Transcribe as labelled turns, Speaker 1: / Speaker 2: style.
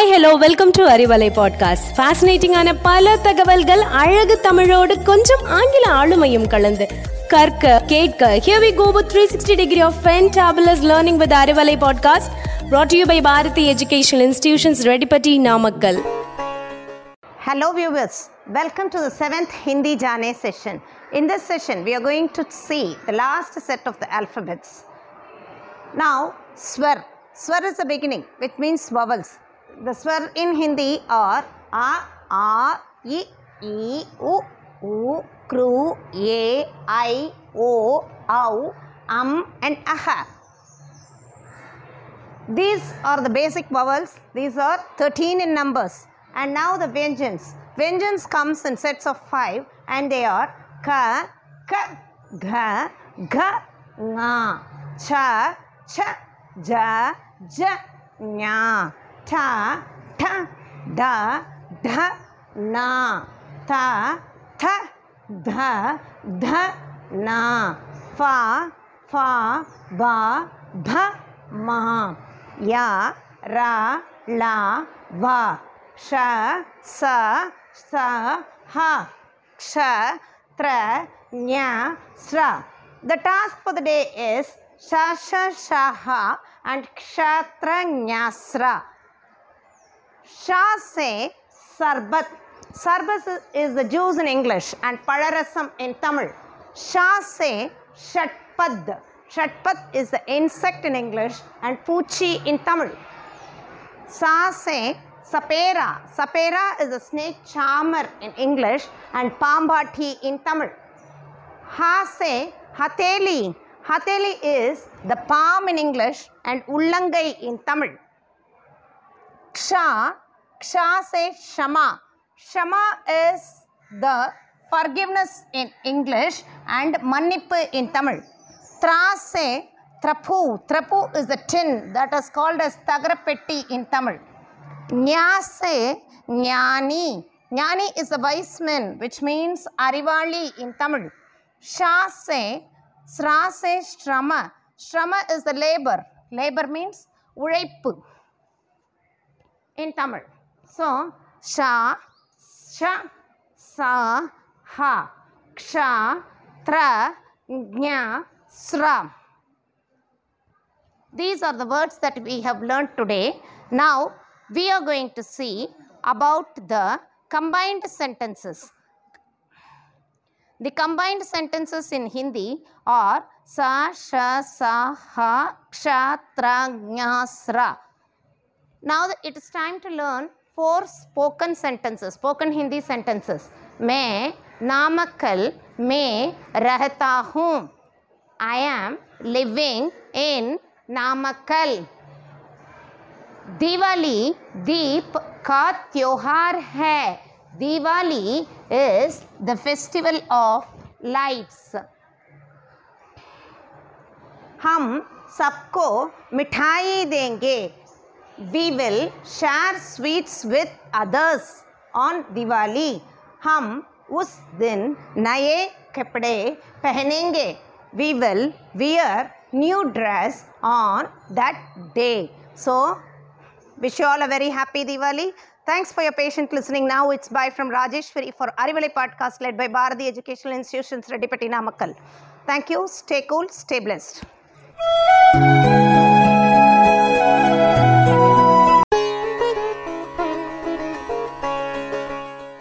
Speaker 1: Hi hello welcome to Arivalai podcast ஃபேசினேட்டிங்கான பல தகவல்கள் அழகு தமிழோடு கொஞ்சம் ஆங்கில ஆளுமையும் கலந்து கற்க கேட்க here we go with 360 degree of ஃபென்டபிளஸ் learning with Arivalai podcast brought to you by Bharathi educational institutions Reddipatti Namakkal
Speaker 2: Hello viewers, welcome to the 7th Hindi Jane session. In this session, we are going to see the last set of the alphabets. Now, swar. Swar is the beginning, which means vowels. The swar in Hindi are a, a, i, e, u, u, kru, a, i, o, au, um, and aha. These are the basic vowels. These are 13 in numbers. And now the Vyanjans. Vyanjans comes in sets of 5 and they are ka, ka, gha, gha, nga, cha, cha, ja, ja, nya, ta, ta, da, dha, na, ta, tha, dha, dha, na, fa, fa, ba, bha, ma, ya, ra, la, va, sha, sa, sa, ha, ksha, tra, nya, sra. The task for the day is sha, sha, sha, ha and kshatra, nyasra. Sha say sarbat. Sarbat is the juice in English and palarasam in Tamil. Sha say shatpad. Shatpad is the insect in English and poochi in Tamil. Sa say sapera. Sapera is a snake charmer in English and pambati in Tamil. Ha say hateli. Hateli is the palm in English and ullangai in Tamil. Ksha, Ksha say Shama. Shama is the forgiveness in English and Mannipu in Tamil. Tra say Trapu. Trapu is the tin that is called as Tagrapetti in Tamil. Nya say Jnani. Jnani is a wise man which means Arivali in Tamil. Sha say Sra say Shrama. Shrama is the labor. Labor means உழைப்பு in Tamil. So, sha, sha, sa, ha, ksha, tra, nya, sra. These are the words that we have learned today. Now, we are going to see about the combined sentences. The combined sentences in Hindi are sa, sha, sa, ha, ksha, tra, nya, sra. Now it is time to learn four spoken sentences, spoken Hindi sentences. मैं नामकल में रहता हूँ I am living in नामकल Diwali दीप का त्योहार है Diwali is the festival of lights हम सबको मिठाई देंगे we will share sweets with others on Diwali हम उस दिन नए कपड़े पहनेंगे we will wear new dress on that day so Wish you all a very happy Diwali. Thanks for your patient listening. Now it's bye from Rajeshwari for Arivalai podcast led by Bharati Educational Institutions, Redipati Namakkal. Thank you. Stay cool. Stay blessed.